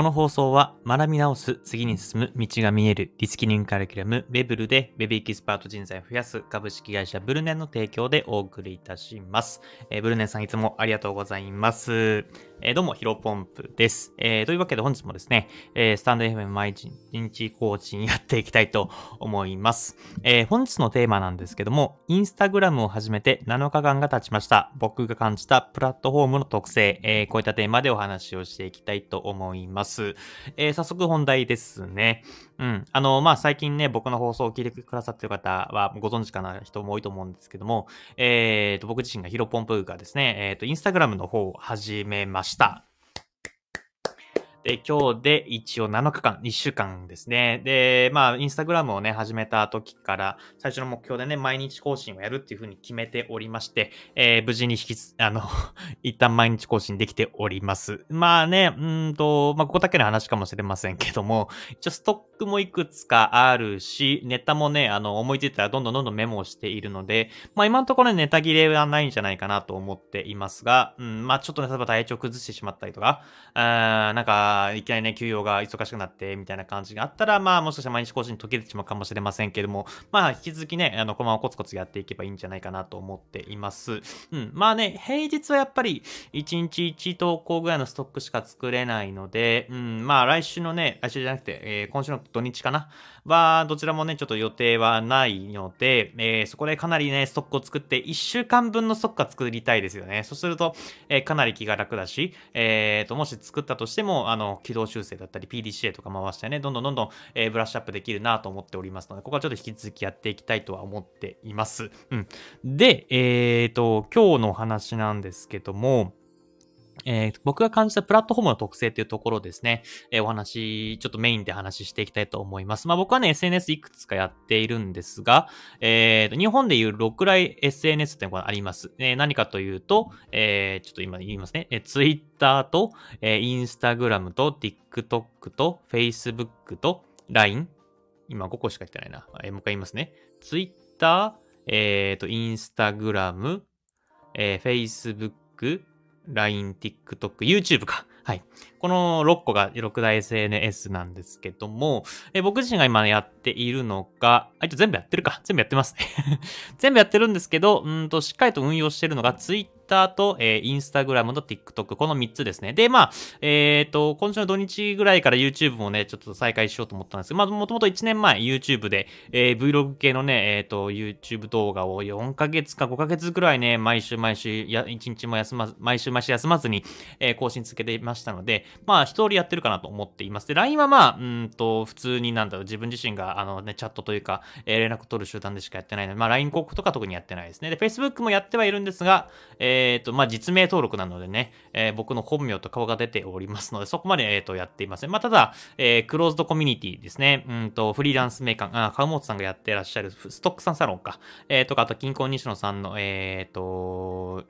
この放送は学び直す、次に進む道が見えるリスキリングカリキュラム、ベブルでベビーキスパート人材を増やす株式会社ブルネンの提供でお送りいたします。えー、ブルネンさんいつもありがとうございます。えー、どうも、ヒロポンプです。えー、というわけで本日もですね、えー、スタンド FM 毎日コーチにやっていきたいと思います。え、本日のテーマなんですけども、インスタグラムを始めて7日間が経ちました。僕が感じたプラットフォームの特性、え、こういったテーマでお話をしていきたいと思います。え、早速本題ですね。うん。あの、まあ、最近ね、僕の放送を聞いてくださってる方はご存知かな人も多いと思うんですけども、えーと、僕自身がヒロポンプがですね、えーと、インスタグラムの方を始めました。で、今日で一応7日間、1週間ですね。で、まあ、インスタグラムをね、始めた時から、最初の目標でね、毎日更新をやるっていうふうに決めておりまして、えー、無事に引きつ、あの 一旦毎日更新できております。まあね、うんと、まあ、ここだけの話かもしれませんけども、一応ストッククもいくつかあるし、ネタもね、あの、思いついたらどんどんどんどんメモをしているので、まあ、今のところネタ切れはないんじゃないかなと思っていますが、うん、まあ、ちょっとね、例えば体調崩してしまったりとか、あーなんか、いきなりね、休養が忙しくなって、みたいな感じがあったら、まあ、もしかしたら毎日更新途切れてしまうかもしれませんけども、まあ、引き続きね、あの、このままコツコツやっていけばいいんじゃないかなと思っています。うん。まあね、平日はやっぱり、1日1投稿ぐらいのストックしか作れないので、うん、まあ、来週のね、来週じゃなくて、えー、今週の土日かな？は、どちらもね、ちょっと予定はないので、えー、そこでかなりね、ストックを作って、1週間分のストックは作りたいですよね。そうすると、えー、かなり気が楽だし、えーと、もし作ったとしても、あの、軌道修正だったり、PDCA とか回してね、どんどんどんどん、えー、ブラッシュアップできるなと思っておりますので、ここはちょっと引き続きやっていきたいとは思っています。うん。で、えーと、今日の話なんですけども、えー、僕が感じたプラットフォームの特性っていうところですね、えー、お話、ちょっとメインで話していきたいと思います。まあ僕はね、SNS いくつかやっているんですが、えー、日本でいう6来 SNS っていうのがあります。えー、何かというと、えー、ちょっと今言いますね。えー、Twitter と、えー、Instagram と TikTok と Facebook と LINE。今5個しか言ってないな。えー、もう一回言いますね。Twitter、えーと、Instagram、えー、Facebook、LINE、TikTok、YouTube か。はい。この6個が6大 SNS なんですけども、え僕自身が今やっているのが、あ、一応全部やってるか。全部やってます 全部やってるんですけど、うんと、しっかりと運用してるのが Twitter、Twitter と、えー、Instagram と TikTok、この3つですね。で、まあ、えっ、ー、と、今週の土日ぐらいから YouTube もね、ちょっと再開しようと思ったんですけど、まあ、もともと1年前 YouTube で、えー、Vlog 系のね、えっ、ー、と、YouTube 動画を4ヶ月か5ヶ月ぐらいね、毎週毎週、や、1日も休まず、毎週毎週休まずに、えー、更新続けていましたので、まあ、一通りやってるかなと思っています。で、LINE はまあ、うんと、普通になんだろう、自分自身が、あのね、チャットというか、えー、連絡取る手段でしかやってないので、まあ、LINE 広告とか特にやってないですね。で、Facebook もやってはいるんですが、ええっ、ー、と、まあ、実名登録なのでね、えー、僕の本名と顔が出ておりますので、そこまで、えー、とやっていません。まあ、ただ、えー、クローズドコミュニティですね。うんと、フリーランスメーカー、あ、川本さんがやってらっしゃるストックさんサロンか。えー、とか、あと、近郊西野さんの、えっ、と、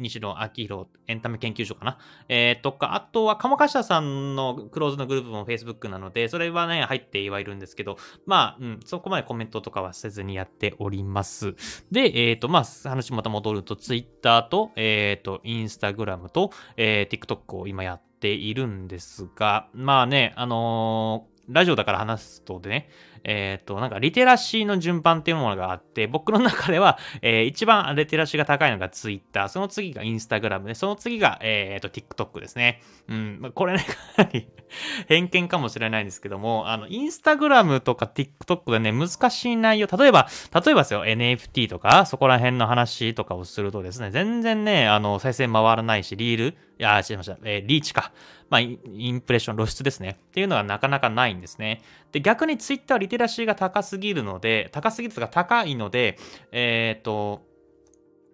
西野昭弘エンタメ研究所かな？えー、とか、あとは、鴨頭さんのクローズのグループも Facebook なので、それはね、入ってはいるんですけど、まあ、うん、そこまでコメントとかはせずにやっております。で、えっ、ー、と、まあ、話また戻ると、Twitter と、えっ、ー、と、Instagram と、えー、TikTok を今やっているんですが、まあね、あのーラジオだから話すとでね、えっ、ー、と、なんかリテラシーの順番っていうものがあって、僕の中では、えー、一番リテラシーが高いのが Twitter、その次が Instagram で、その次が、えっ、ー、と TikTok ですね。うん、これね、かなり 偏見かもしれないんですけども、あの、Instagram とか TikTok でね、難しい内容、例えば、例えばですよ、NFT とか、そこら辺の話とかをするとですね、全然ね、あの、再生回らないし、リール、いや、違いました、えー、リーチか。まあ、インプレッション、露出ですね。っていうのがなかなかないんですね。で、逆に Twitter はリテラシーが高すぎるので、高すぎるとか高いので、えっ、と、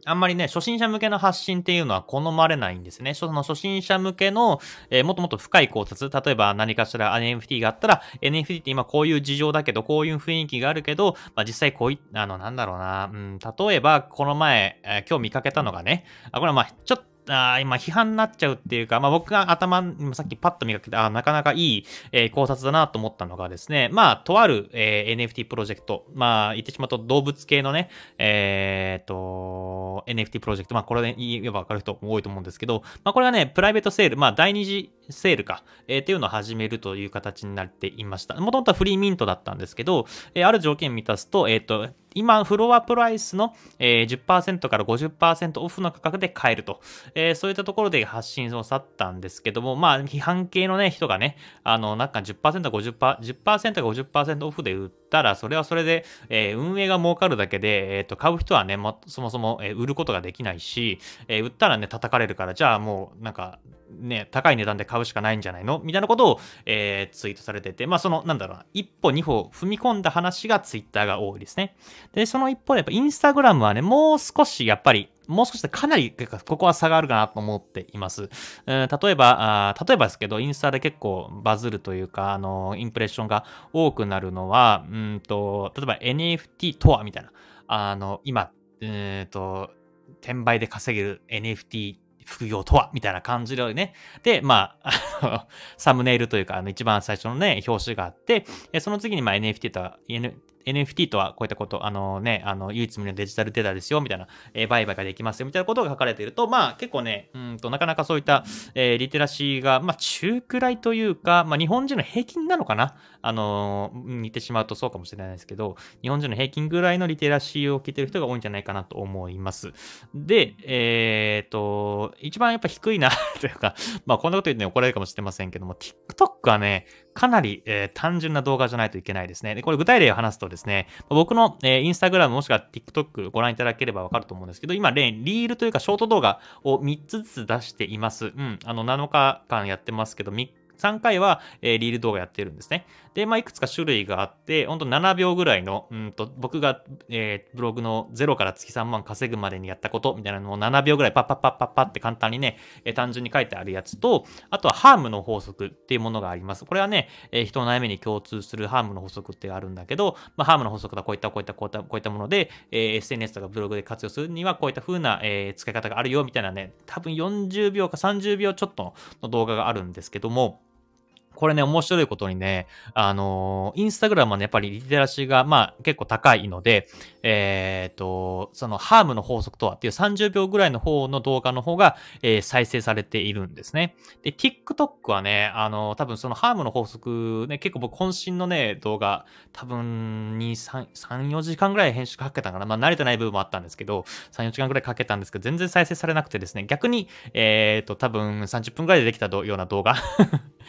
あんまりね、初心者向けの発信っていうのは好まれないんですね。その初心者向けの、えー、もっともっと深い考察、例えば何かしら NFT があったら、NFT って今こういう事情だけど、こういう雰囲気があるけど、まあ、実際こうい、あの、なんだろうな、うん、例えばこの前、えー、今日見かけたのがね、あ、これはまあ、ちょっとあ今批判になっちゃうっていうか、まあ僕が頭、さっきパッと見かけて、あなかなかいい、えー、考察だなと思ったのがですね、まあ、とある、えー、NFT プロジェクト、まあ、言ってしまうと動物系のね、えー、と、NFT プロジェクト、まあこれで言えばわかる人も多いと思うんですけど、まあこれはね、プライベートセール、まあ第二次セールか、えー、っていうのを始めるという形になっていました。もともとはフリーミントだったんですけど、えー、ある条件満たすと、えっ、と、今、フロアプライスの、えー、10%から50%オフの価格で買えると、えー、そういったところで発信を去ったんですけども、まあ、批判系のね、人がね、あの、なんか10%、50%、10%か50%オフで売ったら、それはそれで、えー、運営が儲かるだけで、えっ、ー、と、買う人はね、もそもそも、えー、売ることができないし、えー、売ったらね、叩かれるから、じゃあもう、なんか、ね、高い値段で買うしかないんじゃないの？みたいなことを、えー、ツイートされてて、まあその、なんだろうな、一歩二歩踏み込んだ話がツイッターが多いですね。で、その一方でやっぱインスタグラムはね、もう少しやっぱり、もう少しでかなり、ここは差があるかなと思っています。えー、例えばあ、例えばですけど、インスタで結構バズるというか、あの、インプレッションが多くなるのは、うんと、例えば NFT とはみたいな、あの、今、えっ、ー、と、転売で稼げる NFT 副業とはみたいな感じでね。で、まあ、サムネイルというか、あの、一番最初のね、表紙があって、その次にまあ NFT とは、NFT とはこういったこと、あのね、あの、唯一無二のデジタルデータですよ、みたいな、えー、売買ができますよ、みたいなことが書かれていると、まあ結構ね、うんと、なかなかそういった、えー、リテラシーが、まあ中くらいというか、まあ日本人の平均なのかなあのー、似てしまうとそうかもしれないですけど、日本人の平均ぐらいのリテラシーを聞いてる人が多いんじゃないかなと思います。で、えっ、ー、と、一番やっぱ低いなというか、まあこんなこと言って怒られるかもしれませんけども、TikTok はね、かなり、えー、単純な動画じゃないといけないですね。で、これ具体例を話すとですね、僕の、えー、インスタグラムもしくは TikTok ご覧いただければわかると思うんですけど、今、リールというかショート動画を3つずつ出しています。うん、あの、7日間やってますけど、3 3回は、えー、リール動画やってるんですね。で、まあ、いくつか種類があって、ほんと7秒ぐらいの、うんと、僕が、えー、ブログの0から月3万稼ぐまでにやったことみたいなのを7秒ぐらいパッパッパッパッパって簡単にね、えー、単純に書いてあるやつと、あとはハームの法則っていうものがあります。これはね、えー、人の悩みに共通するハームの法則ってあるんだけど、まあ、ハームの法則はこういったこういったこういったこういったもので、えー、SNS とかブログで活用するにはこういった風な、えー、使い方があるよみたいなね、多分40秒か30秒ちょっとの動画があるんですけども、これね、面白いことにね、あのー、インスタグラムはね、やっぱりリテラシーが、まあ、結構高いので、えっ、ー、と、その、ハームの法則とはっていう30秒ぐらいの方の動画の方が、えー、再生されているんですね。で、TikTok はね、あの、多分そのハームの法則ね、結構僕、渾身のね、動画、多分、2、3、3、4時間ぐらい編集かけたかな。まあ、慣れてない部分もあったんですけど、3、4時間ぐらいかけたんですけど、全然再生されなくてですね、逆に、えっ、と、多分30分ぐらいでできたような動画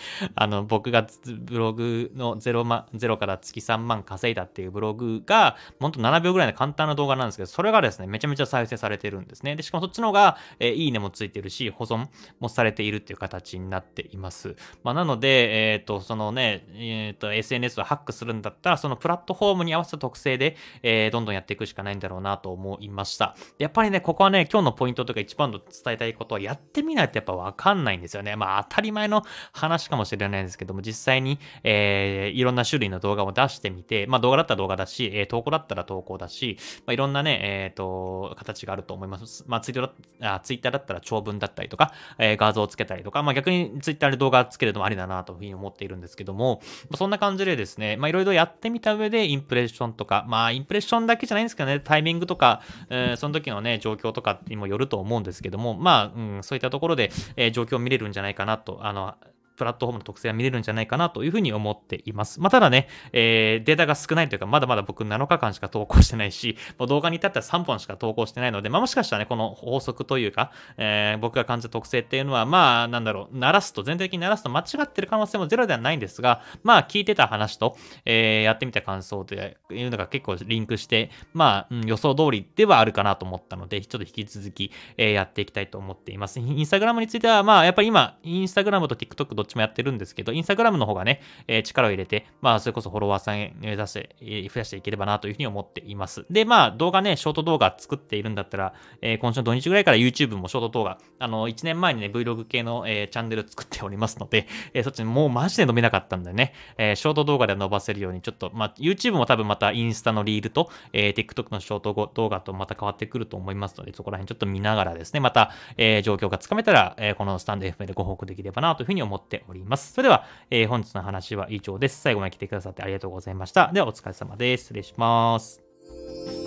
あの、僕がブログの 0, ま0から月3万稼いだっていうブログが、ほんと7秒ぐらいの簡単な動画なんですけど、それがですね、めちゃめちゃ再生されてるんですね。で、しかもそっちの方が、えー、いいねもついてるし、保存もされているっていう形になっています。まあ、なので、えっ、ー、と、そのね、えっ、ー、と、SNS をハックするんだったら、そのプラットフォームに合わせた特性で、え、どんどんやっていくしかないんだろうなと思いました。やっぱりね、ここはね、今日のポイントとか一番の伝えたいことは、やってみないとやっぱわかんないんですよね。まあ、当たり前の話かもしれないですけども、実際に、えー、いろんな種類の動画を出してみて、まあ動画だったら動画だし、えー、投稿だったら投稿だし、まあいろんなね、えっ、ー、と、形があると思います。まあツイッターあツイッターだったら長文だったりとか、えー、画像をつけたりとか、まあ逆にツイッターで動画つけるのもありだなというふうに思っているんですけども、まあ、そんな感じでですね、まあいろいろやってみた上でインプレッションとか、まあインプレッションだけじゃないんですけどね、タイミングとか、えー、その時のね、状況とかにもよると思うんですけども、まあ、うん、そういったところで、えー、状況を見れるんじゃないかなと、あの、プラットフォームの特性が見れるんじゃないかなというふうに思っています。まあ、ただね、えー、データが少ないというか、まだまだ僕7日間しか投稿してないし、もう動画に至ったら3本しか投稿してないので、まあ、もしかしたらね、この法則というか、えー、僕が感じた特性っていうのは、まあ、なんだろう、鳴らすと、全体的に鳴らすと間違ってる可能性もゼロではないんですが、まあ、聞いてた話と、えー、やってみた感想というのが結構リンクして、まあ、うん、予想通りではあるかなと思ったので、ちょっと引き続き、えー、やっていきたいと思っています。インスタグラムについては、まあ、やっぱり今、インスタグラムと TikTok どっちもやってるんですけど、インスタグラムの方がね、えー、力を入れて、まあ、それこそフォロワーさん目指して、増やしていければなというふうに思っています。で、まあ、動画ね、ショート動画作っているんだったら、えー、今週の土日ぐらいから YouTube もショート動画、あの、1年前にね、Vlog 系の、え、チャンネル作っておりますので、え、そっちにもうマジで伸びなかったんでね、え、ショート動画で伸ばせるように、ちょっと、まあ、YouTube も多分またインスタのリールと、え、TikTok のショート動画とまた変わってくると思いますので、そこら辺ちょっと見ながらですね、また、え、状況がつかめたら、え、このスタンド FM でご報告できればなというふうに思ってっております。それでは、えー、本日の話は以上です。最後まで来てくださってありがとうございました。では、お疲れ様です。失礼します。